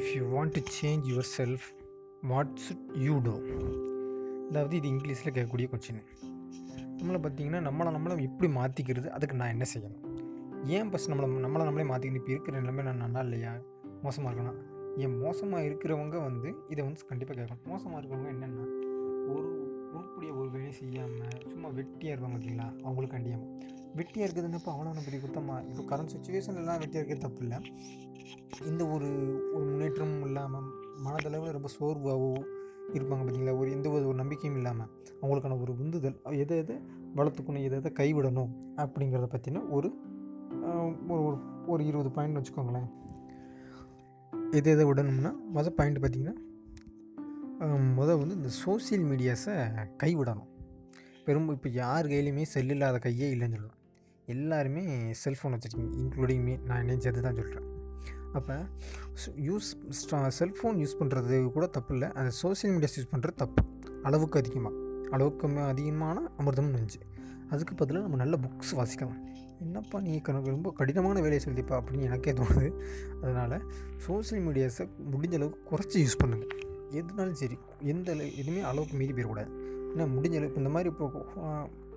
If you want to change yourself what should you do அதாவது இது இங்கிலீஷில் கேட்கக்கூடிய கொச்சின் நம்மளை பார்த்தீங்கன்னா நம்மளை நம்மளை எப்படி மாற்றிக்கிறது அதுக்கு நான் என்ன செய்யணும்? ஏன் ஃபஸ்ட் நம்மளை நம்மளை நம்மளே மாற்றிக்கணும் இப்போ இருக்கிற நிலைமை நான் நல்லா இல்லையா? மோசமாக இருக்கணும் ஏன் மோசமாக இருக்கிறவங்க வந்து இதை வந்து கண்டிப்பாக கேட்கணும். மோசமாக இருக்கிறவங்க என்னென்னா ஒரு உருப்படியாக ஒரு வேலையை செய்யாமல் சும்மா வெட்டியாக இருப்பாங்க பார்த்தீங்களா? அவங்களுக்கு வெட்டியாக வெட்டியாக இப்போ அவ்வளோ பெரிய குத்தமா. இப்போ கரண்ட் சுச்சுவேஷன்லாம் வெட்டியாக இருக்கிறது தப்பு இல்லை. இந்த ஒரு ஒரு முன்னேற்றமும் இல்லாமல் மனதளவில் ரொம்ப சோர்வாகவோ இருப்பாங்க பார்த்தீங்களா ஒரு எந்த ஒரு நம்பிக்கையும் இல்லாமல் அவங்களுக்கான ஒரு உந்துதல் எதை எதை வளர்த்துக்கணும் எதை எதை கைவிடணும் அப்படிங்கிறத பற்றின ஒரு ஒரு ஒரு ஒரு இருபது பாயிண்ட் வச்சுக்கோங்களேன். எது எதை விடணும்னா மொதல் பாயிண்ட் பார்த்தீங்கன்னா முதல் வந்து இந்த சோஷியல் மீடியாஸை கைவிடணும். பெரும் இப்போ யார் கையிலையுமே செல் இல்லாத கையே இல்லைன்னு சொல்லலாம் எல்லாருமே செல்ஃபோன் வச்சுருக்கீங்க இன்க்ளூடிங் மீ நான் என்னையும் சேர்த்து தான் சொல்கிறேன் அப்போ யூஸ் செல்ஃபோன் யூஸ் பண்ணுறது கூட தப்பு இல்லை. அந்த சோஷியல் மீடியாஸ் யூஸ் பண்ணுறது தப்பு. அளவுக்கு அதிகமாக அளவுக்கு அதிகமான அமிர்தம் நெஞ்சு அதுக்கு பதிலாக நம்ம நல்ல புக்ஸ் வாசிக்கலாம். என்னப்பா நீ கணக்கு ரொம்ப கடினமான வேலையை சொல்லிப்பா அப்படின்னு எனக்கே தோணுது. அதனால் சோஷியல் மீடியாஸை முடிஞ்ச அளவுக்கு குறைச்சி யூஸ் பண்ணுங்கள் எதுனாலும் சரி எந்த அளவு- எதுவுமே அளவுக்கு மீறி போயிடக்கூடாது. ஏன்னா முடிஞ்ச அளவுக்கு இந்த மாதிரி இப்போ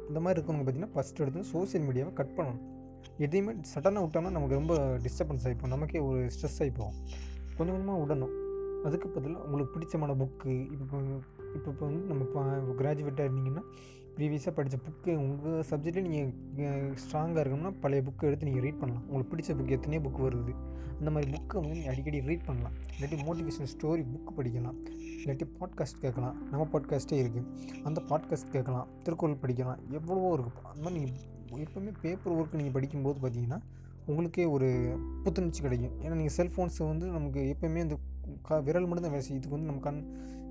இந்த மாதிரி இருக்கவங்க பார்த்தீங்கன்னா ஃபஸ்ட் எடுத்து சோஷியல் மீடியாவை கட் பண்ணணும். எதையுமே சடனாக விட்டோம்னா நமக்கு ரொம்ப டிஸ்டர்பன்ஸ் ஆகிப்போம். நமக்கே ஒரு ஸ்ட்ரெஸ் ஆகிப்போம். கொஞ்சம் கொஞ்சமாக விடணும். அதுக்கு பதிலாக உங்களுக்கு பிடிச்சமான புக்கு இப்போ இப்போ இப்போ வந்து நம்ம இப்போ கிராஜுவேட்டாக இருந்தீங்கன்னா ப்ரீவியஸாக படித்த புக்கு உங்கள் சப்ஜெக்டில் நீங்கள் ஸ்ட்ராங்காக இருக்கணும்னா பழைய புக்கை எடுத்து நீங்கள் ரீட் பண்ணலாம். உங்களுக்கு பிடிச்ச புக் எத்தனையோ புக் வருது. அந்த மாதிரி புக்கை வந்து நீங்கள் அடிக்கடி ரீட் பண்ணலாம். இல்லாட்டி மோட்டிவேஷன் ஸ்டோரி புக் படிக்கலாம். இல்லாட்டி பாட்காஸ்ட் கேட்கலாம். நம்ம பாட்காஸ்ட்டே இருக்குது அந்த பாட்காஸ்ட் கேட்கலாம். திருக்குறள் படிக்கலாம். எவ்வளவோ இருக்குது அந்த மாதிரி நீங்கள் எப்போவுமே பேப்பர் ஒர்க் நீங்கள் படிக்கும்போது பார்த்தீங்கன்னா உங்களுக்கே ஒரு புத்துணர்ச்சி கிடைக்கும். ஏன்னா நீங்கள் செல்ஃபோன்ஸை வந்து நமக்கு எப்போயுமே அந்த க விரல் மட்டும் தான் வேலை செய்யும். இதுக்கு வந்து நம்ம கண்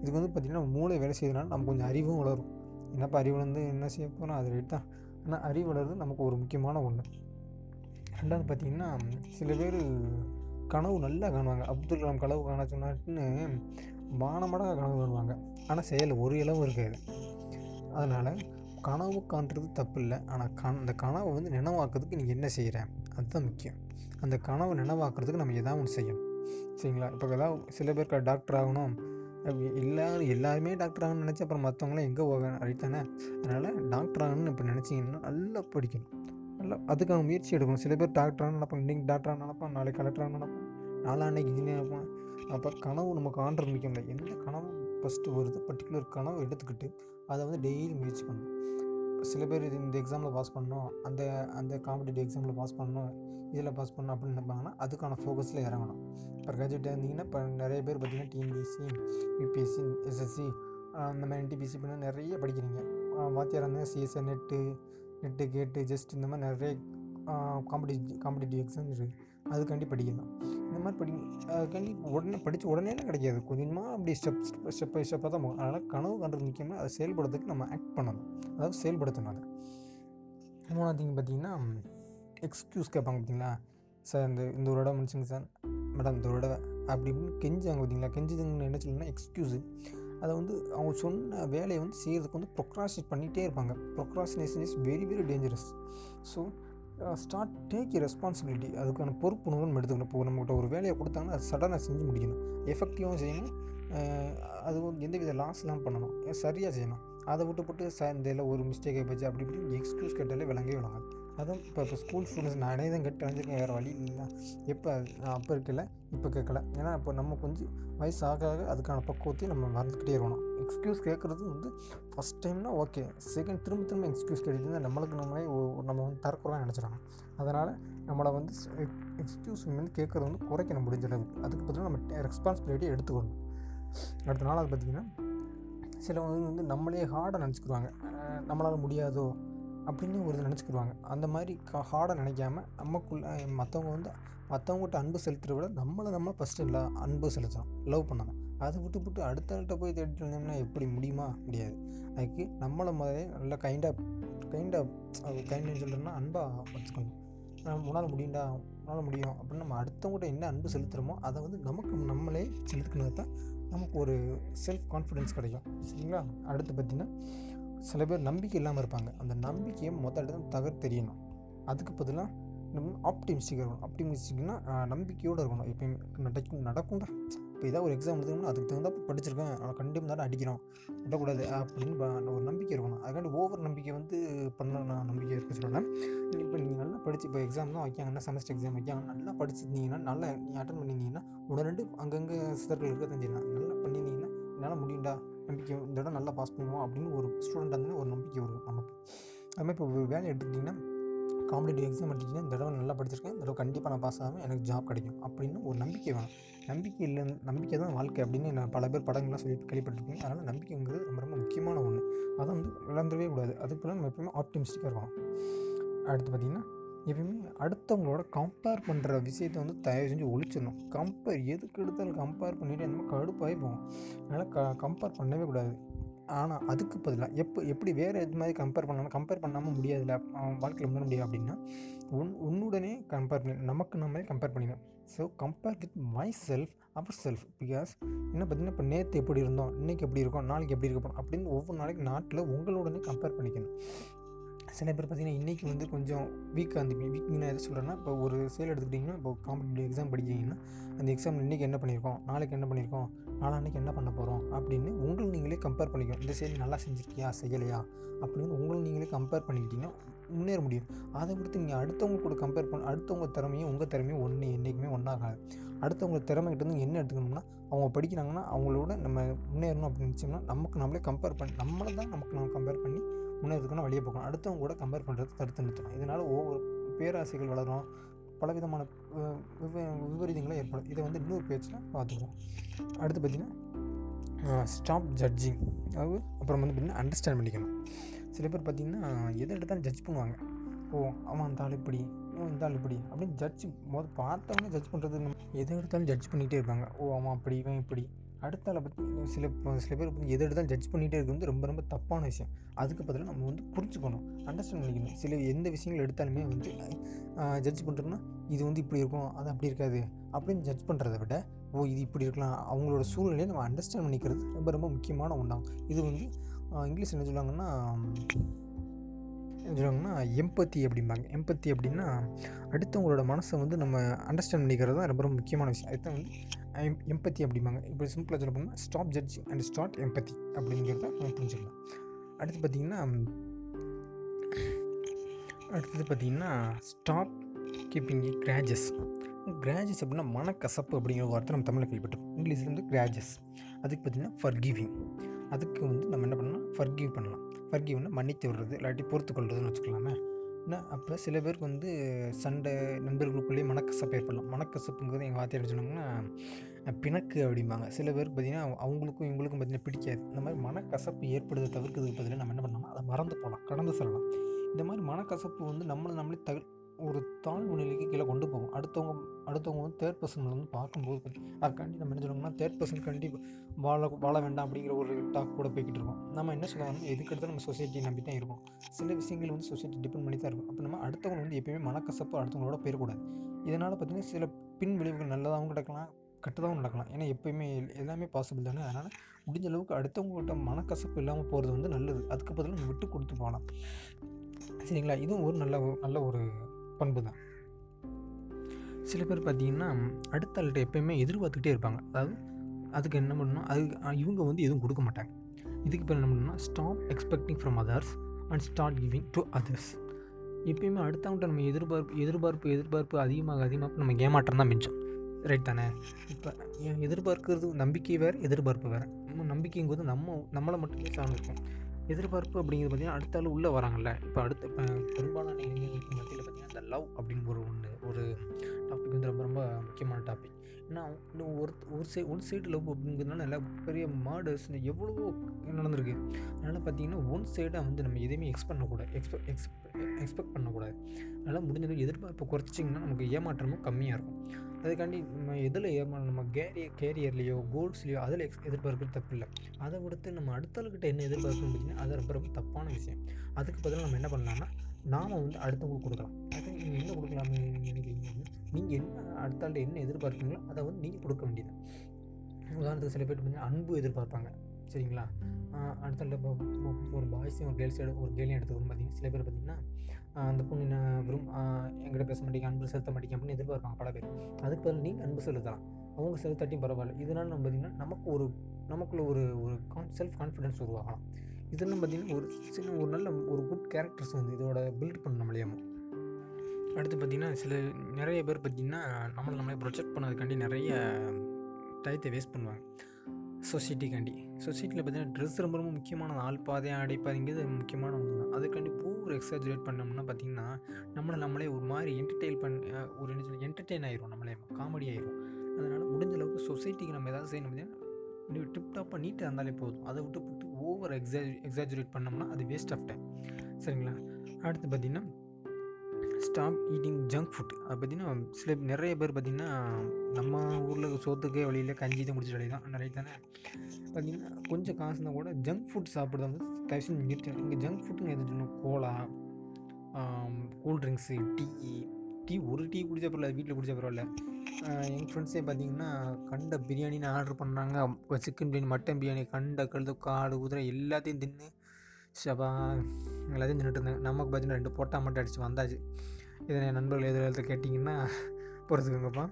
இதுக்கு வந்து பார்த்திங்கன்னா மூளை வேலை செய்யறதுனால நமக்கு கொஞ்சம் அறிவும் வளரும். என்னப்பா அறிவு வந்து என்ன செய்ய போகிறோம் அது ரைட் தான். ஆனால் அறிவு வளர்றது நமக்கு ஒரு முக்கியமான ஒன்று ரெண்டாவது பார்த்திங்கன்னா சில பேர் கனவு நல்லா காணுவாங்க. அப்துல் கலாம் கனவு காண சொன்னாட்டுன்னு வானமடங்காக கனவு காணுவாங்க ஆனால் செயல் ஒரு இளவும் இருக்காது. அதனால் கனவு காண்றது தப்பு இல்லை ஆனால் கண் அந்த கனவை வந்து நினைவாக்குறதுக்கு நீங்கள் என்ன செய்கிற அதுதான் முக்கியம். அந்த கனவை நினைவாக்குறதுக்கு நம்ம எதாவது ஒன்று செய்யணும். சரிங்களா? இப்போ ஏதாவது சில பேருக்கு டாக்டர் ஆகணும். எல்லாரும் எல்லாருமே டாக்டர் ஆகணும்னு நினச்சி அப்புறம் மற்றவங்களாம் எங்கே போவேன் ரைட் தானே? அதனால் டாக்டர் ஆகணும்னு இப்போ நினச்சிங்கன்னா நல்லா படிக்கணும். நல்லா அதுக்கான முயற்சி எடுக்கணும். சில பேர் டாக்டராக ஆகணும் நினைப்பாங்க. இன்றைக்கி டாக்டராக நினைப்பான் நாளைக்கு கலெக்டராக ஆகணும் நினைப்பான் நாளான்னைக்கு இன்ஜினியர் நினைப்பான் அப்போ கனவு நமக்கு ஆண்டர் முடிக்க முடியல எந்த கனவு ஃபஸ்ட்டு வருது பர்டிகுலர் கனவு எடுத்துக்கிட்டு அதை வந்து டெய்லி முயற்சி பண்ணணும். சில பேர் இது இந்த எக்ஸாமில் பாஸ் பண்ணணும் அந்த அந்த காம்படிட்டிவ் எக்ஸாமில் பாஸ் பண்ணணும் இதில் பாஸ் பண்ணணும் அப்படின்னு நினைப்பாங்கன்னா அதுக்கான ஃபோக்கஸில் இறங்கணும். இப்போ கிராஜுவேட்டாக இருந்தீங்கன்னா இப்போ நிறைய பேர் பார்த்தீங்கன்னா டிஎன்பிஎஸ்சி யூபிஎஸ்சி எஸ்எஸ்சி அந்த மாதிரி என்டிபிசி பண்ண நிறைய படிக்கிறீங்க. வாத்தியார் இருந்தால் சிஎஸ்ஐ நெட்டு நெட்டு கேட்டு ஜஸ்ட் இந்த மாதிரி நிறைய காம்படிட்டிவ் காம்படிட்டிவ் எக்ஸாம் இருக்குது அதுக்காண்டி படிக்கலாம் இந்த மாதிரி படி அதுக்காண்டி உடனே படித்து உடனேலாம் கிடைக்காது? கொஞ்சமாக அப்படி ஸ்டெப் ஸ்டெப் பை ஸ்டெப்பாக தான் போகும். அதனால் கனவு கண்டது முக்கியமாக அதை செயல்படுறதுக்கு நம்ம ஆக்ட் பண்ணணும். அதாவது செயல்படுத்தணும் அதை. மூணாவது thing பார்த்தீங்கன்னா எக்ஸ்கியூஸ் கேட்பாங்க பார்த்தீங்களா? சார் இந்த இந்த ஒரு இடம் முடிச்சுங்க சார். மேடம் இந்த ஒரு இடம் அப்படி இப்படின்னு கெஞ்சாங்க பார்த்தீங்களா? கெஞ்சுதுங்கன்னு என்ன சொல்லணும்னா எக்ஸ்கியூஸு அதை வந்து அவங்க சொன்ன வேலையை வந்து செய்கிறதுக்கு வந்து ப்ரொக்ராசினேட் பண்ணிகிட்டே இருப்பாங்க. Procrastination is very very dangerous so start take responsibility அதுக்கான பொறுப்பு நம்ம எடுத்துக்கணும். இப்போ நம்மகிட்ட ஒரு வேலையை கொடுத்தாங்கன்னா அது சடனாக செஞ்சு முடிக்கணும். எஃபெக்டிவாக செய்யணும். அதுவும் அது எந்த வித லாஸ்லாம் பண்ணணும். சரியாக செய்யணும். அதை விட்டு போட்டு ச இந்த ஒரு மிஸ்டேக் ஆகிப்போச்சு அப்படி இப்படி எக்ஸ்கியூஸ் கேட்டாலே விளங்கவே விளங்காது. அதுவும் இப்போ இப்போ ஸ்கூல் ஸ்டூடெண்ட்ஸ் நானே தான் கேட்டு அடைஞ்சிருக்கேன் வேறு வழி இல்லை. எப்போ அப்போ இருக்கல இப்போ கேட்கல ஏன்னா இப்போ நம்ம கொஞ்சம் வயசு ஆக ஆக அதுக்கான பக்குவத்தையும் நம்ம மறந்துக்கிட்டே இருக்கணும். எக்ஸ்கியூஸ் கேட்குறது வந்து ஃபஸ்ட் டைம்னா ஓகே செகண்ட் திரும்ப திரும்ப எக்ஸ்கியூஸ் கேட்டுட்டு நம்மளுக்கு நம்மளே நம்ம வந்து தரக்குறோம் நினச்சிடணும். அதனால் நம்மளை வந்து எக்ஸ்கியூஸ் வந்து கேட்குறது வந்து குறைக்கணும் முடிஞ்ச அளவுக்கு. அதுக்கு பதிலாக நம்ம ரெஸ்பான்சிபிலிட்டியை எடுத்துக்கணும். அடுத்த நாள் அது பார்த்திங்கன்னா சிலவங்க வந்து நம்மளே ஹார்டாக நினச்சிக்கிடுவாங்க நம்மளால் முடியாதோ அப்படின்னு ஒரு இது நினச்சிக்கிடுவாங்க. அந்த மாதிரி ஹார்டாக நினைக்காம நமக்குள்ள மற்றவங்க வந்து மற்றவங்ககிட்ட அன்பு செலுத்துறத விட நம்மளை நம்ம ஃபஸ்ட்டு இல்லை அன்பு செலுத்தணும் லவ் பண்ணணும். அதை விட்டு விட்டு அடுத்த ஆள்கிட்ட போய் தேடிட்டு இருந்தோம்னா எப்படி முடியுமா? முடியாது. அதுக்கு நம்மளை முதலே நல்லா கைண்டாக கைண்டாக கைண்டுன்னு சொல்கிறேன்னா அன்பாக வச்சுக்கணும். நம்ம உன்னால் முடியும்டா உன்னால் முடியும் அப்படின்னு நம்ம அடுத்தவங்ககிட்ட என்ன அன்பு செலுத்துகிறோமோ அதை வந்து நமக்கு நம்மளே செலுத்துக்கினது தான் நமக்கு ஒரு செல்ஃப் கான்ஃபிடென்ஸ் கிடைக்கும். சரிங்களா? அடுத்து பார்த்திங்கன்னா சில பேர் நம்பிக்கை இல்லாமல் இருப்பாங்க. அந்த நம்பிக்கையை மொத்த இடத்துல தகர் தெரியணும். அதுக்கு பதிலாக நம்ம ஆப்டிமிஸ்டிக்காக இருக்கணும். ஆப்டிமிஸ்டிக்னா நம்பிக்கையோடு இருக்கணும். எப்பயுமே நடக்கும் நடக்கும்டா. இப்போ ஏதாவது ஒரு எக்ஸாம் எடுத்துக்கணும் அதுக்கு தகுந்தா படிச்சிருக்கேன். ஆனால் கண்டிப்பாக தானே அடிக்கிறோம் விடக்கூடாது அப்படின்னு ஒரு நம்பிக்கை இருக்கணும். அதுக்காண்டி ஓவர் நம்பிக்கை வந்து பண்ண நான் நம்பிக்கை இருக்க சொல்லலாம் இப்போ நீங்கள் நல்லா படித்து இப்போ எக்ஸாம் தான் வைக்காங்கன்னா செமஸ்டர் எக்ஸாம் வைக்காங்க நல்லா படிச்சிருந்தீங்கன்னா நல்லா நீ அட்டன் பண்ணியிருந்தீங்கன்னா உடனே ரெண்டு அங்கங்கே சிதர்கள் இருக்க தெரிஞ்சிடலாம் நல்லா பண்ணியிருந்தீங்கன்னா என்னால் முடியும்டா. நம்பிக்கை இந்த இடம் நல்லா பாஸ் பண்ணுவோம் அப்படின்னு ஒரு ஸ்டூடெண்ட் வந்து ஒரு நம்பிக்கை வரும் நமக்கு. அதுமாதிரி இப்போ ஒரு வேலை எடுத்துக்கிட்டிங்கன்னா காம்படிட்டிவ் எக்ஸாம் எடுத்துக்கிட்டிங்கன்னா இந்த தடவை நல்லா படிச்சிருக்கேன். இந்த தடவை கண்டிப்பாக நான் பாஸ் ஆகாமல் எனக்கு ஜாப் கிடைக்கும் அப்படின்னு ஒரு நம்பிக்கை வேணும். நம்பிக்கை இல்லை நம்பிக்கை தான் வாழ்க்கை அப்படின்னு நான் பல பேர் படங்கள்லாம் சொல்லி கேள்விப்பட்டிருக்கேன். அதனால் நம்பிக்கைங்கிறது ரொம்ப ரொம்ப முக்கியமான ஒன்று அதை வந்து இழந்துடவே கூடாது. அதுக்குள்ளே நம்ம எப்பவுமே ஆப்டிமிஸ்டிக்காக இருக்கணும். அடுத்து பார்த்திங்கன்னா எப்பயுமே அடுத்தவங்களோட கம்பேர் பண்ணுற விஷயத்தை வந்து தயவு செஞ்சு ஒழிச்சிடணும். கம்பேர் எதுக்கு எடுத்தாலும் கம்பேர் பண்ணிவிட்டு அந்த மாதிரி கடுப்பாகி போகும். அதனால் க கம்பேர் பண்ணவே கூடாது. ஆனால் அதுக்கு பதிலாக எப்போ எப்படி வேறு எது மாதிரி கம்பேர் பண்ணாலும் கம்பேர் பண்ணாமல் முடியாதுல்ல வாழ்க்கையில் முன்னே முடியாது அப்படின்னா உன் உன்னுடனே கம்பேர் பண்ணி நமக்கு நம்மளே கம்பேர் பண்ணிக்கணும். So compare with myself ourselves because என்ன பார்த்தீங்கன்னா இப்போ நேற்று எப்படி இருந்தோம் இன்றைக்கி எப்படி இருக்கோம் நாளைக்கு எப்படி இருக்க போகிறோம் அப்படின்னு ஒவ்வொரு நாளைக்கு நாட்டில் உங்களுடனே கம்பேர் பண்ணிக்கணும். சில பேர் பார்த்தீங்கன்னா இன்றைக்கி வந்து கொஞ்சம் வீக்காக இருந்துப்பீங்க வீக்னா எது சொல்கிறேன்னா இப்போ ஒரு சேல் எடுத்துக்கிட்டிங்கன்னா இப்போ காம்படிட்டிவ் எக்ஸாம் படிக்கிறீங்கன்னா அந்த எக்ஸாம் இன்றைக்கி என்ன பண்ணியிருக்கோம்? நாளைக்கு என்ன பண்ணியிருக்கோம்? நாளான்னைக்கு என்ன பண்ண போகிறோம் அப்படின்னு உங்களை நீங்களே கம்பேர் பண்ணிக்கணும். இந்த சேல் நல்லா செஞ்சுருக்கியா? செய்யலையா? அப்படின்னு உங்களை நீங்களே கம்பேர் பண்ணிக்கிட்டிங்கன்னா முன்னேற முடியும். அதை கொடுத்து நீங்கள் அடுத்தவங்க கூட கம்பேர் பண்ண அடுத்தவங்க திறமையும் உங்கள் திறமையும் ஒன்று என்றைக்குமே ஒன்றாகாது அடுத்தவங்க திறமைகிட்ட இருந்து என்ன எடுத்துக்கணும்னா அவங்க படிக்கிறாங்கன்னா அவங்களோட நம்ம முன்னேறணும் அப்படின்னு நினச்சோம்னா நமக்கு நம்மளே கம்பேர் பண்ணி நம்மளை தான் நமக்கு நம்ம கம்பேர் பண்ணி முன்னேறதுக்கான வழியை போகணும் அடுத்தவங்க கூட கம்பேர் பண்ணுறது தடுத்து நிறுத்தணும். இதனால் ஒவ்வொரு பேராசைகள் வளரும் பலவிதமான விவ- விபரீதங்களும் ஏற்படும். இதை வந்து இன்னொரு பேச்சில் பார்த்துக்குவோம் அடுத்து பார்த்திங்கன்னா ஸ்டாப் ஜட்ஜிங் அதாவது அப்புறம் வந்து பார்த்திங்கன்னா அண்டர்ஸ்டாண்ட் பண்ணிக்கணும். சில பேர் பார்த்திங்கன்னா எதை எடுத்தாலும் ஜட்ஜ் பண்ணுவாங்க. ஓ அவன் அந்த ஆள் இப்படி ஓ இந்த ஆள் இப்படி அப்படின்னு ஜட்ஜ் மொதல் பார்த்தவங்க ஜட்ஜ் பண்ணுறது எதை எடுத்தாலும் ஜட்ஜ் பண்ணிகிட்டே இருப்பாங்க. ஓ அவன் அப்படி இவன் இப்படி. அடுத்த ஆளை பற்றி சில சில பேர் வந்து எதை எடுத்தாலும் ஜட்ஜ் பண்ணிகிட்டே இருக்கிறது ரொம்ப ரொம்ப தப்பான விஷயம். அதுக்கு பதிலாக நம்ம வந்து புரிஞ்சுக்கணும். அண்டர்ஸ்டாண்ட் பண்ணிக்கணும். சில எந்த விஷயங்கள் எடுத்தாலுமே வந்து ஜட்ஜ் பண்ணுறோம்னா இது வந்து இப்படி இருக்கும் அது அப்படி இருக்காது அப்படின்னு ஜட்ஜ் பண்ணுறத விட ஓ இது இப்படி இருக்கலாம். அவங்களோட சூழ்நிலையை நம்ம அண்டர்ஸ்டாண்ட் பண்ணிக்கிறது ரொம்ப ரொம்ப முக்கியமான ஒன்றாகும். இது வந்து இங்கிலீஷ் என்ன சொல்லுவாங்கன்னா சொல்லுவாங்கன்னா எம்பத்தி அப்படிம்பாங்க. எம்பத்தி அப்படின்னா அடுத்தவங்களோட மனசை வந்து நம்ம அண்டர்ஸ்டாண்ட் பண்ணிக்கிறது தான் ரொம்ப ரொம்ப முக்கியமான விஷயம். அதுதான் வந்து எம்பத்தி அப்படிம்பாங்க. இப்போ சிம்பிளாக சொல்ல போனால் stop judge and start empathy அப்படிங்கிறத நம்ம புரிஞ்சுக்கலாம். அடுத்து பார்த்திங்கன்னா அடுத்தது பார்த்திங்கன்னா ஸ்டாப் கீப்பிங் கிராஜஸ் கிராஜஸ் அப்படின்னா மனக்கசப்பு அப்படிங்கிற ஒரு வார்த்தை நம்ம தமிழில் கேள்விப்பட்டிருக்கோம் இங்கிலீஷில் வந்து கிராஜஸ் அதுக்கு பார்த்திங்கன்னா ஃபர்கிவிங் அதுக்கு வந்து நம்ம என்ன பண்ணலாம்? ஃபர்கிவ் பண்ணலாம். ஃபர்கிவ்னா மன்னித்து விடுறது இல்லாட்டி பொறுத்து கொள்றதுன்னு வச்சுக்கலாமே. என்ன? அப்போ சில பேருக்கு வந்து சண்டை நண்பர்களுக்குள்ளேயே மனக்கசப்பு ஏற்படலாம். மனக்கசப்புங்கிறது எங்கள் வார்த்தை எப்படி சொன்னாங்கன்னா பிணக்கு அப்படிம்பாங்க. சில பேருக்கு பார்த்திங்கன்னா அவங்களுக்கும் இவங்களுக்கும் பார்த்திங்கன்னா பிடிக்காது. இந்த மாதிரி மனக்கசப்பு ஏற்படுறதை தவிர்க்கிறதுக்கு பதிலாக நம்ம என்ன பண்ணோம்னா அதை மறந்து போகலாம். கடந்து செல்லலாம். இந்த மாதிரி மனக்கசப்பு வந்து நம்மளை நம்மளே தகு ஒரு தாழ்வு நிலைக்கு கீழே கொண்டு போகும். அடுத்தவங்க அடுத்தவங்க வந்து தேர்ட் பர்சன் வந்து பார்க்கும்போது பார்த்தி- அதுக்காண்டி நம்ம என்ன சொல்லணும்னா தேர்ட் பர்சன் கண்டிப்பாக வாழ வாழ வேண்டாம் அப்படிங்கிற ஒரு டாக் கூட போய்கிட்டு இருக்கோம். நம்ம என்ன சொல்லணும் எதுக்கெடுத்தாலும் நம்ம சொசைட்டியை நம்பி தான் இருக்கும் சில விஷயங்கள் வந்து சொசைட்டி டிபெண்ட் பண்ணி தான் இருக்கும். அப்போ நம்ம அடுத்தவங்க வந்து எப்பயுமே மனக்கசப்பு அடுத்தவங்களோட போயிடக்கூடாது இதனால் பார்த்திங்கன்னா சில பின் விளைவுகள் நல்லதாகவும் நடக்கலாம் கெட்டதாகவும் நடக்கலாம். ஏன்னா எப்பயுமே எல்லாமே பாசிபிள் தானே. அதனால் முடிஞ்ச அளவுக்கு அடுத்தவங்ககிட்ட மனக்கசப்பு இல்லாமல் போகிறது வந்து நல்லது. அதுக்கு பதிலாக நம்ம விட்டு கொடுத்து போகலாம். சரிங்களா? இதுவும் ஒரு நல்ல ஒரு- நல்ல ஒரு பண்பு தான் சில பேர் பார்த்தீங்கன்னா அடுத்த ஆள்கிட்ட எப்பயுமே எதிர்பார்த்துக்கிட்டே இருப்பாங்க. அதாவது அதுக்கு என்ன பண்ணணும் அது இவங்க வந்து எதுவும் கொடுக்க மாட்டாங்க. இதுக்கு பேர் என்ன பண்ணணும்னா stop expecting from others and start giving to others எப்பயுமே அடுத்தவங்கள்ட்ட நம்ம எதிர்பார்ப்பு எதிர்பார்ப்பு எதிர்பார்ப்பு அதிகமாக அதிகமாக நம்ம ஏமாற்றம் தான் மிஞ்சம் ரைட் தானே? இப்போ எதிர்பார்க்கிறது நம்பிக்கை வேறு எதிர்பார்ப்பு வேறு. நம்ம நம்பிக்கைங்கிறது நம்ம நம்மளை மட்டுமே சார்ந்திருக்கும். எதிர்பார்ப்பு அப்படிங்கிறது பார்த்திங்கன்னா அடுத்த ஆள் உள்ளே வராங்கல்ல? இப்போ அடுத்த இப்போ பெரும்பாலான இளைஞர்களுக்கு மத்தியில் லவ் அப்படின்னு ஒரு ஒன்று ஒரு டாபிக் வந்து ரொம்ப ரொம்ப முக்கியமான டாபிக் ஏன்னா இன்னும் ஒரு ஒரு சைடு ஒன் சைடு லவ் அப்படிங்கிறதுனால நல்லா பெரிய மாடர்ஸ் எவ்வளவோ நடந்திருக்கு. அதனால் பார்த்தீங்கன்னா ஒன் சைடாக வந்து நம்ம எதையுமே எக்ஸ் பண்ணக்கூடாது. எக்ஸ்பெக்ட் எக்ஸ்பெக்ட் எக்ஸ்பெக்ட் பண்ணக்கூடாது. அதனால் முடிஞ்சது எதிர்பார்ப்பு குறைச்சிங்கன்னா நமக்கு ஏமாற்றமும் கம்மியாக இருக்கும். அதுக்காண்டி நம்ம எதில் ஏமா நம்ம கேரியர் கேரியர்லேயோ கோல்ஸ்லேயோ அதில் எக்ஸ் எதிர்பார்க்குறது தப்பு இல்லை அதை விடுத்து நம்ம அடுத்தவர்கிட்ட என்ன எதிர்பார்க்கணும் பார்த்தீங்கன்னா அது ரொம்ப ரொம்ப தப்பான விஷயம். அதுக்கு பதிலாக நம்ம என்ன பண்ணலாம்னா நாம் வந்து அடுத்தவங்களுக்கு கொடுக்கலாம். அது நீங்கள் என்ன கொடுக்கலாம்னு நினைக்கிறீங்க? நீங்கள் என்ன அடுத்த ஆள்கிட்ட என்ன எதிர்பார்க்குறீங்களோ அதை வந்து நீங்கள் கொடுக்க வேண்டியது. உதாரணத்துக்கு சில பேர் பார்த்தீங்கன்னா அன்பு எதிர்பார்ப்பாங்க. சரிங்களா? அடுத்த ஒரு பாய்ஸையும் ஒரு கேர்ள்ஸ் ஒரு கேர்ளையும் எடுத்துக்கணும் பார்த்தீங்கன்னா சில பேர் பார்த்தீங்கன்னா அந்த பொண்ணு என்ன விரும் எங்கிட்ட பேச மாட்டேங்க அன்பு செலுத்த மாட்டேங்க அப்படின்னு எதிர்பார்ப்பாங்க பல பேர். அதுக்கு பதில் நீங்கள் அன்பு செலுத்தலாம். அவங்க செலுத்தாட்டியும் பரவாயில்ல. இதனால நம்ம பார்த்திங்கன்னா நமக்கு ஒரு நமக்குள்ள ஒரு ஒரு கான் செல்ஃப் கான்ஃபிடென்ஸ் உருவாகலாம். இதெல்லாம் பார்த்திங்கன்னா ஒரு சின்ன ஒரு நல்ல ஒரு குட் கேரக்டர்ஸ் வந்து இதோட பில்ட் பண்ண நம்மளையாமோ அடுத்து பார்த்திங்கன்னா சில நிறைய பேர் பார்த்திங்கன்னா நம்மளை நம்மளே ப்ரொஜெக்ட் பண்ணதுக்காண்டி நிறைய டயத்தை வேஸ்ட் பண்ணுவாங்க. சொசைட்டிக்காண்டி சொசைட்டியில் பார்த்தீங்கன்னா ட்ரெஸ் ரொம்ப ரொம்ப முக்கியமான ஆள் பாதையாக ஆடை முக்கியமான ஒன்று தான். அதுக்காண்டி பூர் எக்ஸாஜுரேட் பண்ணோம்னா பார்த்திங்கன்னா நம்மளை நம்மளே ஒரு மாதிரி என்டர்டெயின் பண்ண ஒரு என்ன சொல்லி என்டர்டெயின் ஆயிரும் நம்மளே காமெடி ஆயிரும். அதனால் முடிஞ்ச அளவுக்கு சொசைட்டிக்கு நம்ம ஏதாவது செய்யணும் பார்த்தீங்கன்னா டிப் டிப்டாப்பாக நீட்டாக இருந்தாலே போதும். அதை விட்டு போட்டு ஓவர் எக்ஸா எக்ஸாஜுரேட் பண்ணோம்னா அது வேஸ்ட் ஆஃப் டைம் சரிங்களா? அடுத்து பார்த்திங்கன்னா ஸ்டாப் ஈட்டிங் ஜங்க் ஃபுட் அது பார்த்திங்கன்னா சில நிறைய பேர் பார்த்திங்கன்னா நம்ம ஊரில் சோத்துக்கே வழியில் கஞ்சி தான் குடிச்ச வழி தான் நிறைய தானே? பார்த்திங்கன்னா கொஞ்சம் காசு இருந்தால் கூட ஜங்க் ஃபுட் சாப்பிட்றது வந்து தயவு செஞ்சு நிறுத்தணும் இங்கே ஜங்க் ஃபுட்டுங்க எது சொல்லணும் cola cool drinks tea tea ஒரு டீ குடிச்சா பரவாயில்ல வீட்டில் குடிச்சா பரவாயில்ல. எங்கள் ஃப்ரெண்ட்ஸே பார்த்தீங்கன்னா கண்ட பிரியாணின்னு ஆர்டர் பண்ணாங்க. சிக்கன் பிரியாணி மட்டன் பிரியாணி கண்ட கழுது காடு குதிரை எல்லாத்தையும் தின்னு ஷபா எல்லாத்தையும் தின்னுட்டு இருந்தேன். நமக்கு பார்த்தீங்கன்னா ரெண்டு போட்டா மட்டும் அடித்து வந்தாச்சு. இதை என் நண்பர்கள் எதிர்த்து கேட்டிங்கன்னா பொறுத்துக்கோங்கப்பா.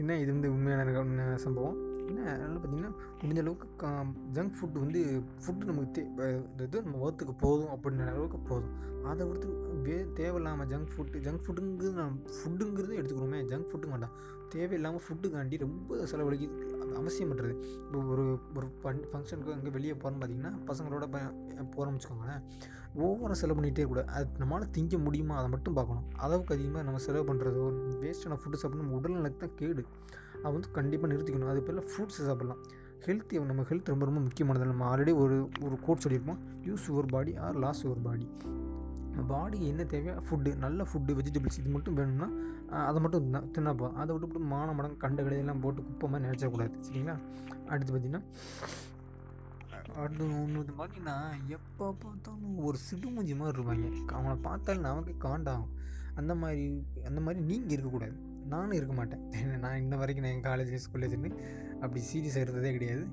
என்ன இது வந்து உண்மையான சம்பவம்? என்ன அதனால் பார்த்திங்கன்னா முடிஞ்ச அளவுக்கு ஜங்க் ஃபுட்டு வந்து ஃபுட்டு நமக்கு தே இது நம்ம ஒர்த்துக்கு போதும் அப்படின்ற அளவுக்கு போதும். அதை ஒருத்தர் வே தேவையில்லாமல் ஜங்க் ஃபுட்டு ஜங்க் ஃபுட்டுங்கிறது நான் ஃபுட்டுங்கிறது எடுத்துக்கிறோமே ஜங்க் ஃபுட்டு வேண்டாம். தேவையில்லாமல் ஃபுட்டுக்காண்டி ரொம்ப செலவழிக்குது. அவசியம் பண்ணுறது இப்போ ஒரு ஒரு ஃபன் ஃபங்க்ஷனுக்கு அங்கே வெளியே போகிறோம்னு பார்த்தீங்கன்னா பசங்களோட ப போகிறோம்னு வச்சுக்கோங்களேன் ஓவராக செலவு பண்ணிகிட்டே கூட அது நம்மளால் திங்க முடியுமா? அதை மட்டும் பார்க்கணும் அளவுக்கு அதிகமாக நம்ம செலவு பண்ணுறது ஒரு வேஸ்ட்டான ஃபுட்டு சாப்பிட்டு நம்ம உடல் தான் கேடு. அதை வந்து கண்டிப்பாக நிறுத்திக்கணும். அது பேரில் ஃப்ரூட்ஸ் சாப்பிட்லாம். ஹெல்த் நம்ம ஹெல்த் ரொம்ப ரொம்ப முக்கியமானது. நம்ம ஆல்ரெடி ஒரு ஒரு கோட் சொல்லியிருப்போம். Use your body or lose your body body என்ன தேவையோ ஃபுட்டு நல்ல ஃபுட்டு வெஜிடபிள்ஸ் இது மட்டும் வேணும்னா அதை மட்டும் தின்னா போதும். அதை விட்டு விட்டு மான மடம் கண்ட கடையெல்லாம் போட்டு குப்பை மாதிரி நினச்சக்கூடாது சரிங்களா? அடுத்து பார்த்திங்கன்னா அடுத்து ஒன்று பார்த்தீங்கன்னா எப்போ பார்த்தாலும் ஒரு சிடுமூஞ்சி மாதிரி இருப்பாங்க. அவங்கள பார்த்தாலும் நமக்கு காண்டாகும். அந்த மாதிரி அந்த மாதிரி நீங்கள் இருக்கக்கூடாது நானும் இருக்க மாட்டேன். நான் இன்ன வரைக்கும் நான் என் காலேஜ் ஸ்கூல்லேஜ்னு அப்படி சீரியஸாக இருந்ததே கிடையாது.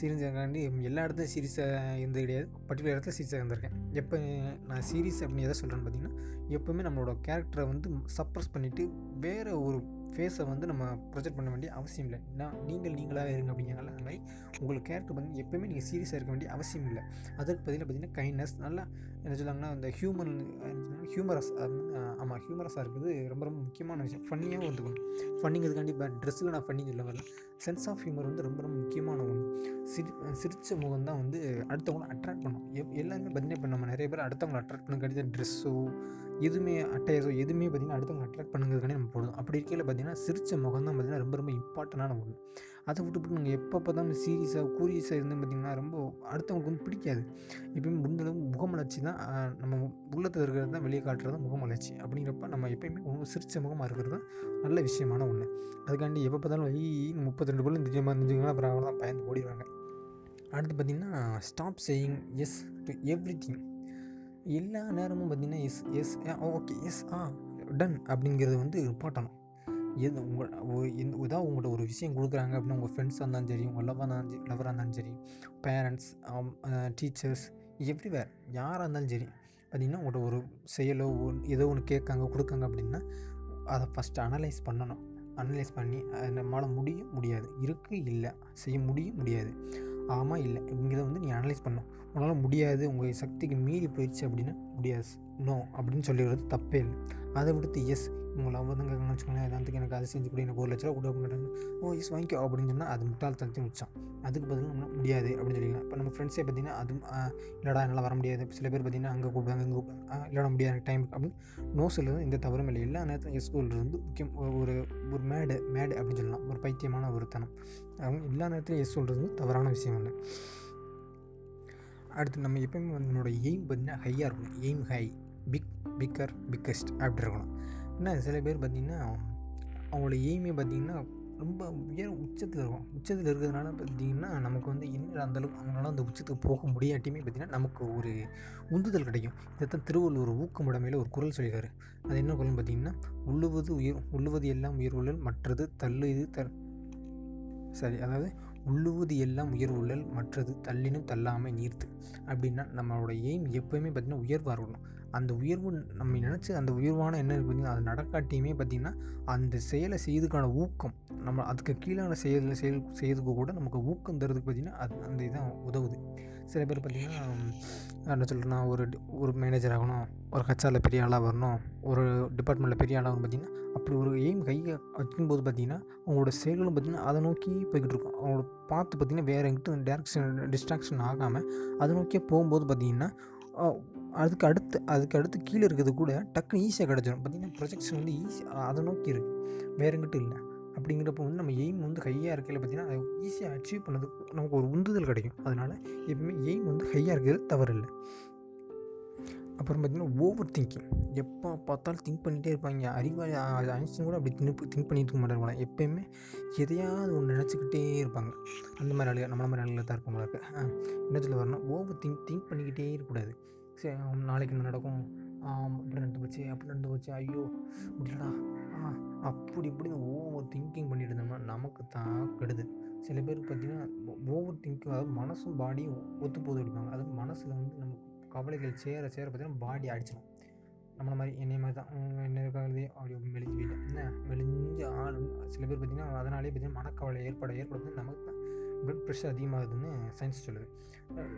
சீரியஸாகாண்டி எல்லா இடத்துலையும் சீரியஸாக இருந்தது கிடையாது. பர்டிகுலர் இடத்துல சீரியஸாக இருந்திருக்கேன். எப்போ நான் சீரியஸ் அப்படின்னு எதை சொல்கிறேன்னு பார்த்தீங்கன்னா எப்போவுமே நம்மளோட கேரக்டரை வந்து சப்ரஸ் பண்ணிவிட்டு வேறு ஒரு ஃபேஸை வந்து நம்ம ப்ரொஜெக்ட் பண்ண வேண்டிய அவசியம் இல்லை. நான் நீங்கள் நீங்களாக இருங்க அப்படிங்கிறனால அந்த மாதிரி உங்களுக்கு கேரக்டர் வந்து எப்போயுமே நீங்கள் சீரியஸாக இருக்க வேண்டிய அவசியம் இல்லை. அதற்கு பதிலாக பார்த்தீங்கன்னா கைண்ட்னஸ் நல்லா என்ன சொல்லுவாங்கன்னா இந்த ஹியூமன் ஹியூமரஸ் ஆமாம் ஹியூமரஸாக இருக்குது ரொம்ப ரொம்ப முக்கியமான விஷயம். ஃபன்னியாகவும் வந்துக்கணும். ஃபன்னிங்கிறதுக்காண்டி இப்போ ட்ரெஸ்ஸுக்கு நான் ஃபன்னி சொல்ல வரல. சென்ஸ் ஆஃப் ஹியூமர் வந்து ரொம்ப ரொம்ப முக்கியமான ஒன்று சிரி சிரித்த முகம் தான் வந்து அடுத்தவங்களை அட்ராக்ட் பண்ணும். எப் எல்லாருமே பார்த்தீங்கன்னா இப்போ நம்ம நிறைய பேர் அடுத்தவங்களை அட்ராக்ட் பண்ண கிடையாது ட்ரெஸ்ஸோ எதுவுமே அட்டையஸோ எதுவுமே பார்த்திங்கன்னா அடுத்தவங்க அட்ராக்ட் பண்ணுங்கிறதுக்கானே நம்ம போடுவோம் அப்படி இருக்கையில் பார்த்திங்கன்னா சிரித்த முகம் தான் பார்த்திங்கன்னா ரொம்ப ரொம்ப இம்பார்ட்டண்டான ஒன்று அதை விட்டுவிட்டு நீங்கள் எப்போ பார்த்தாலும் சீரியஸாக கூரியஸாக இருந்து பார்த்திங்கன்னா ரொம்ப அடுத்தவங்களுக்கு வந்து பிடிக்காது. எப்பயுமே முடிஞ்சளவு முகமலர்ச்சி தான் நம்ம உள்ளத்தில் இருக்கிறது தான் வெளியே காட்டுறது தான் முகமலர்ச்சி அப்படிங்கிறப்ப நம்ம எப்பயுமே சிரிச்ச சிரித்த முகமாக இருக்கிறது தான் நல்ல விஷயமான ஒன்று அதுக்காண்டி எப்போ பார்த்தாலும் ஐ முப்பத்தி ரெண்டு பேரும் நிஜமாக இருந்துச்சுங்கன்னா அப்புறம் அவ்வளோ தான் பயந்து ஓடிடுவாங்க. அடுத்து பார்த்திங்கன்னா stop saying yes to everything எல்லா நேரமும் பார்த்திங்கன்னா எஸ் எஸ் ஓகே எஸ் ஆ டன் அப்படிங்கிறது வந்து இம்பார்ட்டணும் எது உங்கள் ஒரு எந்த ஏதாவது உங்கள்கிட்ட ஒரு விஷயம் கொடுக்குறாங்க அப்படின்னா உங்கள் ஃப்ரெண்ட்ஸாக இருந்தாலும் சரி உங்கள் லவ்வாக இருந்தாலும் சரி லவராக இருந்தாலும் சரி பேரண்ட்ஸ் டீச்சர்ஸ் எவ்ரிவேர் யாராக இருந்தாலும் சரி பார்த்திங்கன்னா உங்கள்கிட்ட ஒரு செயலோ ஏதோ ஒன்று கேட்காங்க கொடுக்காங்க அப்படின்னா அதை ஃபஸ்ட்டு அனலைஸ் பண்ணணும். அனலைஸ் பண்ணி நம்மளால் முடியும் முடியாது. இருக்குது இல்லை செய்ய முடியும் முடியாது. ஆமாம் இல்லை. இங்கிறத வந்து நீ அனலைஸ் பண்ணும் உன்னால் முடியாது. உங்கள் சக்திக்கு மீறி போயிடுச்சு அப்படின்னா முடியாது. நோ அப்படின்னு சொல்லிடுறது தப்பே இல்லை. அதை விடுத்து எஸ் உங்களை அவதங்க வச்சுக்கோங்களேன் எல்லாத்துக்கும் எனக்கு அதை செஞ்சு கூட எனக்கு ஒரு லட்ச ரூபா கொடு அப்படின்னு ஓ இஸ் வாங்கிக்கோ அப்படின்னு சொன்னால் அது முட்டாள் தனித்து வச்சான் அதுக்கு பதிலாக நம்ம முடியாது அப்படின்னு சொல்லிக்கலாம். இப்போ நம்ம ஃப்ரெண்ட்ஸே பார்த்தீங்கன்னா அது இல்லைடா என்னால் வர முடியாது. சில பேர் பார்த்தீங்கன்னா அங்கே கூப்பிடுவாங்க இங்கே இல்லைடா முடியாது எனக்கு டைம் அப்படின்னு நோ சொல்லுறது எந்த தவறும் இல்லை. எல்லா நேரத்தில் எஸ் சொல்கிறது முக்கியம். ஒரு ஒரு மேடு மேடு அப்படின்னு சொல்லலாம். ஒரு பைத்தியமான ஒரு தனம். அவங்க எல்லா நேரத்திலும் எஸ் சொல்கிறது தவறான விஷயம் இல்லை. அடுத்து நம்ம எப்பயுமே நம்மளோட எய்ம் பார்த்தீங்கன்னா ஹையாக இருக்கணும். Aim high big bigger biggest அப்படி இருக்கணும். என்ன சில பேர் பார்த்திங்கன்னா அவங்களோட எய்மே பார்த்திங்கன்னா ரொம்ப உயர் உச்சத்தில் இருக்கும். உச்சத்தில் இருக்கிறதுனால பார்த்திங்கன்னா நமக்கு வந்து என்ன அந்தளவுக்கு அவங்களால அந்த உச்சத்துக்கு போக முடியாட்டியுமே பார்த்திங்கன்னா நமக்கு ஒரு உந்துதல் கிடைக்கும். இதைத்தான் திருவள்ளுவர் ஊக்கமுடைமையில் ஒரு குரல் சொல்லியிருக்காரு. அது என்ன குரல் பார்த்திங்கன்னா உள்ளுவது உயிர் உள்ளுவது எல்லாம் உயிர் உள்ளல் மற்றது தள்ளு இது த சரி அதாவது உள்ளுவது எல்லாம் உயர் உள்ளல் மற்றது தள்ளினும் தள்ளாமை நீர்த்து அப்படின்னா நம்மளோட எய்ம் எப்போயுமே பார்த்திங்கன்னா உயர்வாக இருக்கணும். அந்த உயர்வு நம்ம நினச்சி அந்த உயர்வான என்ன இருக்குது பார்த்திங்கன்னா அது நடக்காட்டியுமே பார்த்திங்கன்னா அந்த செயலை செய்யறதுக்கான ஊக்கம் நம்ம அதுக்கு கீழான செயல் செயல் செய்யறதுக்கு கூட நமக்கு ஊக்கம் தரதுக்கு பார்த்திங்கன்னா அது அந்த இதான் உதவுது. சில பேர் பார்த்திங்கன்னா என்ன சொல்கிறேன்னா ஒரு ஒரு மேனேஜர் ஆகணும் ஒரு ஹச்ஆரில் பெரிய ஆளாக வரணும் ஒரு டிபார்ட்மெண்ட்டில் பெரிய ஆளாகணும் பார்த்திங்கன்னா அப்படி ஒரு எய்ம் கையை வைக்கும்போது பார்த்திங்கன்னா அவங்களோட செயல்களும் பார்த்திங்கன்னா அதை நோக்கி போய்கிட்டு இருக்கும். அவங்களோட பார்த்து பார்த்திங்கன்னா வேறு எங்கிட்ட டேரக்ஷன் டிஸ்ட்ராக்ஷன் ஆகாமல் அதை நோக்கியே போகும்போது பார்த்திங்கன்னா அதுக்கு அடுத்து அதுக்கு அடுத்து கீழே இருக்கிறது கூட டக்குன்னு ஈஸியாக கிடச்சிடும் பார்த்திங்கன்னா ப்ரொஜெக்ஷன் வந்து ஈஸி அதை நோக்கி இருக்குது வேறு எங்கிட்ட இல்லை. அப்படிங்கிறப்ப வந்து நம்ம எய்ம் வந்து ஹையாக இருக்கையில் பார்த்திங்கன்னா அதை ஈஸியாக அச்சீவ் பண்ணதுக்கு நமக்கு ஒரு உந்துதல் கிடைக்கும். அதனால் எப்பவுமே எய்ம் வந்து ஹையாக இருக்கிறது தவறு இல்லை அப்புறம் பார்த்திங்கன்னா ஓவர் திங்கிங் எப்போ பார்த்தாலும் திங்க் பண்ணிகிட்டே இருப்பாங்க. அறிவாளி ஐன்ஸ்டைன் கூட அப்படி திங்க் திங்க் பண்ணிட்டு இருக்க மாட்டாங்க எப்போயுமே எப்பயுமே எதையாவது ஒன்று நினச்சிக்கிட்டே இருப்பாங்க. அந்த மாதிரி ஆளுங்க நம்மள மாதிரி ஆளுகளை தான் இருக்கும் போல என்ன சொல்ல வரணும் ஓவர் திங்க் திங்க் பண்ணிக்கிட்டே இருக்கக்கூடாது. சரி நாளைக்கு என்ன நடக்கும்? ஆம், அப்படி நடந்து போச்சு அப்படி நடந்து போச்சு ஐயோ முடியலடா. ஆ அப்படி இப்படி ஓவர் திங்கிங் பண்ணிட்டு இருந்தோம்னா நமக்கு தான் கெடுது. சில பேருக்கு பார்த்திங்கன்னா ஓவர் திங்கிங் அதாவது மனசும் பாடியும் ஒத்து போது அடிப்பாங்க அதாவது மனசில் வந்து நமக்கு கவலைகள் சேர சேர பார்த்திங்கன்னா பாடி அடிச்சிடும் நம்மளை மாதிரி என்னைய மாதிரி தான் என்ன இருக்காது அப்படி மெலிஞ்சு போயிட்டேன். என்ன? மெலிஞ்சு ஆள் சில பேர் பார்த்திங்கன்னா அதனாலே பார்த்திங்கன்னா மனக்கவலை ஏற்பட ஏற்படுறது நமக்கு தான் ப்ளட் ப்ரெஷர் அதிகமாகுதுன்னு சயின்ஸ் சொல்லுது.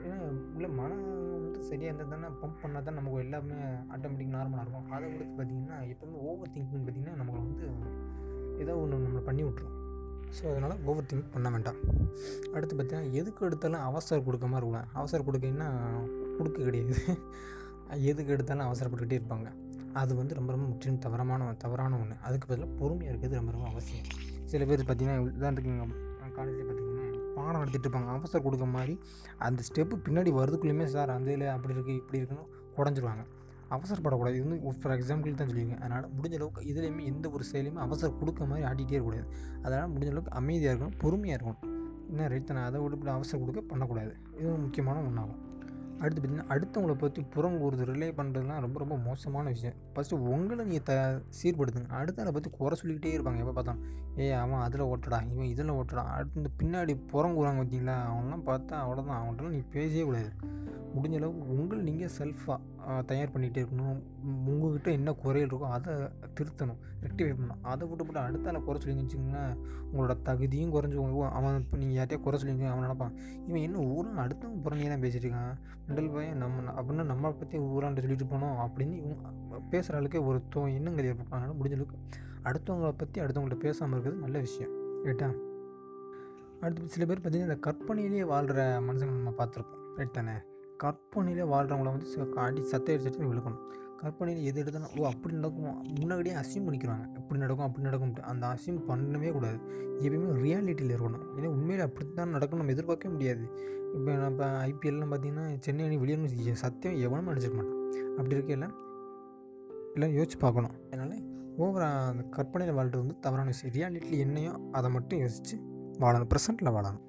ஏன்னா உள்ள மனம் வந்து சரியாக இருந்தால் தானே பம்ப் பண்ணால் தான் நமக்கு எல்லாமே ஆட்டோமேட்டிக் நார்மலாக இருக்கும். அதை கொடுத்து பார்த்திங்கன்னா எப்போவுமே ஓவர் திங்கிங் பார்த்திங்கன்னா நம்மளை வந்து ஏதோ ஒன்று நம்மளை பண்ணி விட்ரும் ஸோ அதனால் ஓவர் திங்க் பண்ண வேண்டாம். அடுத்து பார்த்தீங்கன்னா எதுக்கு எடுத்தாலும் அவசரம் கொடுக்க மாதிரி இருக்கணும் அவசரம் கொடுக்கன்னா கொடுக்க கிடையாது. எதுக்கு எடுத்தாலும் அவசரப்பட்டுக்கிட்டே இருப்பாங்க. அது வந்து ரொம்ப ரொம்ப முற்றிலும் தவறமான தவறான ஒன்று அதுக்கு பதிலாக பொறுமையாக இருக்கிறது ரொம்ப ரொம்ப அவசியம். சில பேர் பார்த்தீங்கன்னா உதாரணத்துக்கு காலேஜில் பார்த்தீங்கன்னா பாடம் நடத்திட்டு இருப்பாங்க அவசரம் கொடுக்க மாதிரி அந்த ஸ்டெப்பு பின்னாடி வரதுக்குள்ளேயுமே சார் அந்த இதில் அப்படி இருக்குது இப்படி இருக்குன்னு உடஞ்சிருவாங்க அவசரப்படக்கூடாது இது வந்து ஃபார் எக்ஸாம்பிள் தான் சொல்லியிருக்கேன். அதனால் முடிஞ்ச அளவுக்கு இதுலேயுமே எந்த ஒரு செயலையுமே அவசரம் கொடுக்க மாதிரி ஆடிட்டே இருக்கக்கூடாது. அதனால் முடிஞ்ச அளவுக்கு அமைதியாக இருக்கணும் பொறுமையாக இருக்கணும். என்ன ரைட் அதை விட்டு அவசரம் கொடுக்க பண்ணக்கூடாது. இது முக்கியமான ஒன்றாகும் அடுத்து பார்த்திங்கன்னா அடுத்தவங்கள பற்றி புறம் புறங்கூறுது ரிலே பண்ணுறதுலாம் ரொம்ப ரொம்ப மோசமான விஷயம். ஃபஸ்ட்டு உங்களை நீங்கள் த சீர்படுத்துங்க. அடுத்தவங்களை பற்றி குறை சொல்லிக்கிட்டே இருப்பாங்க. எப்போ பார்த்தாலும் ஏ அவன் அதில் ஓட்டடா இவன் இதில் ஓட்டடா. அடுத்து இந்த பின்னாடி புறங்கூறாங்க பார்த்தீங்களா? அவன்லாம் பார்த்தா அவ்வளோதான் அவன்கிட்டலாம் நீ பேசவே கூடாது. முடிஞ்ச அளவுக்கு உங்களை நீங்கள் செல்ஃபாக தயார் பண்ணிகிட்டே இருக்கணும். உங்கள்கிட்ட என்ன குறைகள் இருக்கோ அதை திருத்தணும். ரெக்டிஃபை பண்ணணும். அதை விட்டு போட்டு அடுத்தால குறை சொல்லி வச்சிங்கன்னா உங்களோட தகுதியும் குறைஞ்சி அவன் இப்போ நீங்கள் யார்ட்டையா குறை சொல்லி அவன் நினப்பான். இவன் என்ன ஊரான் அடுத்தவங்க புறணியே தான் பேசிட்டு இருக்கான். மெண்டல் பையன் நம்ம அப்படின்னா நம்மளை பற்றி ஊரான்ட்டு சொல்லிட்டு போனோம் அப்படின்னு இவங்க பேசுகிற அளவுக்கு ஒரு தோ எண்ணங்கள் ஏற்படும் அதனால் முடிஞ்ச அளவுக்கு அடுத்தவங்கள பற்றி அடுத்தவங்கள்ட்ட பேசாமல் இருக்கிறது நல்ல விஷயம். ரைட்டா அடுத்து சில பேர் பார்த்திங்கன்னா இந்த கற்பனையிலேயே வாழ்கிற மனுஷங்க நம்ம பார்த்துருப்போம். ரைட் தானே? கற்பனையிலே வாழ்கிறவங்கள வந்து அடி சத்த அடிச்சு விழுக்கணும். கற்பனையில் எது எடுத்தாலும் ஓ அப்படி நடக்கும். முன்னாடியே அசியம் பண்ணிக்கிறாங்க. இப்படி நடக்கும் அப்படி நடக்கும் அந்த அசியம் பண்ணவே கூடாது. எப்பயுமே ரியாலிட்டியில் இருக்கணும். ஏன்னா உண்மையில் அப்படி தான் நடக்கும் நம்ம எதிர்பார்க்கவே முடியாது. இப்போ நம்ம ஐபிஎல்லாம் பார்த்தீங்கன்னா சென்னை அணி வெளியே சத்தியம் எவனும் நினச்சிக்க மாட்டான். அப்படி இருக்கையில் எல்லாம் யோசிச்சு பார்க்கணும். அதனால் ஓவராக அந்த கற்பனையில் வாழ்றது வந்து தவறான விஷயம். ரியாலிட்டியில் என்னையோ அதை மட்டும் யோசித்து வாழணும். ப்ரெசென்ட்டில் வாழணும்.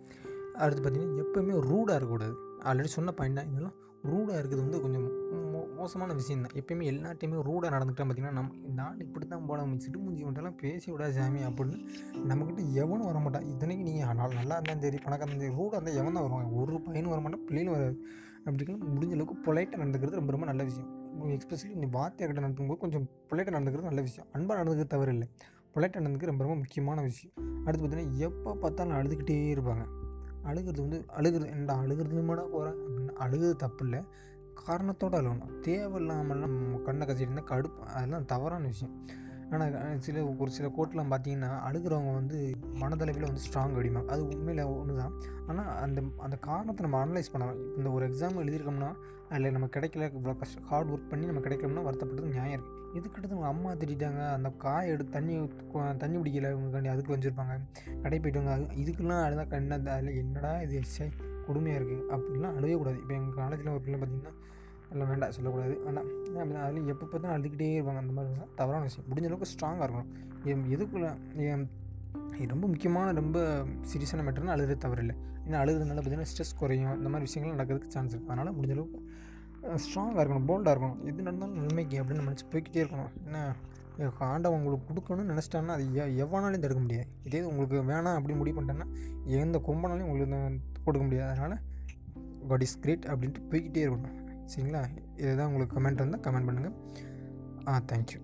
அடுத்து பார்த்திங்கன்னா எப்போயுமே ரூடாக இருக்கக்கூடாது. ஆல்ரெடி சொன்ன பாயிண்ட் தான். இதெல்லாம் ரூடாக இருக்கிறது வந்து கொஞ்சம் மோ- மோசமான விஷயம் தான் எப்பயுமே எல்லாத்தையுமே ரூடாக நடந்துக்கிட்டா பார்த்திங்கன்னா நம்ம நான் இப்படி தான் போட சிட்டு மூஞ்சி மட்டும்லாம் பேசி விடா சாமி அப்படின்னு நம்மக்கிட்ட எவனும் வர மாட்டான் இத்தனைக்கு நீங்கள் நாள் நல்லா இருந்தாலும் சரி பணக்காக இருந்தாலும் சரி ரூடாக இருந்தால் எவன் தான் வருவாங்க ஒரு பையனும் வர மாட்டான் பிள்ளைகளும் வராது. அப்படிங்கிற முடிஞ்ச அளவுக்கு பொலைட்டாக நடந்துக்கிறது ரொம்ப ரொம்ப நல்ல விஷயம். எக்ஸ்பெஷலி நீ வார்த்தையை கிட்ட நடக்கும்போது கொஞ்சம் பொலைட்டாக நடந்துக்கிறது நல்ல விஷயம். அன்பாக நடந்துக்கிறது தவறு இல்லை. பொலைட்டாக நடந்துக்கு ரொம்ப ரொம்ப முக்கியமான விஷயம். அடுத்து பார்த்தீங்கன்னா எப்போ பார்த்தாலும் அழுதுகிட்டே இருப்பாங்க. அழுகிறது வந்து அழுகிறது என்னடா அழுகிறதுமாடா போகிறேன் அப்படின்னு அழுகிறது தப்பு இல்லை. காரணத்தோடு அழுகணும். தேவையில்லாமல் நம்ம கண்ணை கசிட்டு இருந்தால் கடுப்பு அதெல்லாம் தவறான விஷயம். ஆனால் சில ஒரு சில கோட்லாம் பார்த்தீங்கன்னா அழுகிறவங்க வந்து மனதளவில் வந்து ஸ்ட்ராங் அடிப்பாங்க. அது உண்மையில் ஒன்று தான் ஆனால் அந்த அந்த காரணத்தை நம்ம அனலைஸ் பண்ணலாம். இந்த ஒரு எக்ஸாம் எழுதியிருக்கோம்னா அதில் நம்ம கிடைக்கல இவ்வளோ கஷ்டம் ஹார்ட் ஒர்க் பண்ணி நம்ம கிடைக்கலன்னா வருத்தப்பட்டது நியாயம் இருக்குது இதுக்கடுத்து அவங்க அம்மா திட்டாங்க அந்த காய் எடுத்து தண்ணி தண்ணி பிடிக்கல இவங்களுக்காண்டி அதுக்கு வச்சுருப்பாங்க. கடை போயிட்டு அது இதுக்கெல்லாம் அழுதா கண்ணா அதில் என்னடா இது கொடுமையாக இருக்குது அப்படிலாம் அழுகக்கூடாது. இப்போ எங்கள் காலேஜில் ஒரு பிள்ளை பார்த்தீங்கன்னா எல்லாம் வேண்டாம் சொல்லக்கூடாது. ஆனால் அப்படின்னா அதில் எப்போ பார்த்தாலும் அழுதுகிட்டே இருப்பாங்க. அந்த மாதிரி இருந்தால் தவறான விஷயம். முடிஞ்ச அளவுக்கு ஸ்ட்ராங்காக இருக்கணும். என் எதுக்குள்ள என் ரொம்ப முக்கியமான ரொம்ப சீரியஸான மேட்டர்னா அழுகிறது தவறில்லை. ஏன்னா அழுகிறதுனால பார்த்தீங்கன்னா ஸ்ட்ரெஸ் குறையும். இந்த மாதிரி விஷயங்கள் நடக்கிறதுக்கு சான்ஸ் இருக்குது அதனால் முடிஞ்ச அளவுக்கு ஸ்ட்ராங்காக இருக்கணும். போல்டாக இருக்கணும். எது நடந்தாலும் நன்மைக்கு அப்படின்னு நினச்சி போய்கிட்டே இருக்கணும். என்ன எ- ஆண்டவன் உங்களுக்கு கொடுக்கணும்னு நினச்சிட்டாங்கன்னா அது எ தடுக்க முடியாது. இதே உங்களுக்கு வேணாம் அப்படின்னு முடிவு பண்ணிட்டேன்னா எந்த கொம்பனாலையும் உங்களுக்கு கொடுக்க முடியாது. அதனால் காட் இஸ் கிரேட் அப்படின்ட்டு போய்க்கிட்டே இருக்கணும். சரிங்களா? இதுதான் உங்களுக்கு கமெண்ட் வந்தால் கமெண்ட் பண்ணுங்கள் ஆ தேங்க்யூ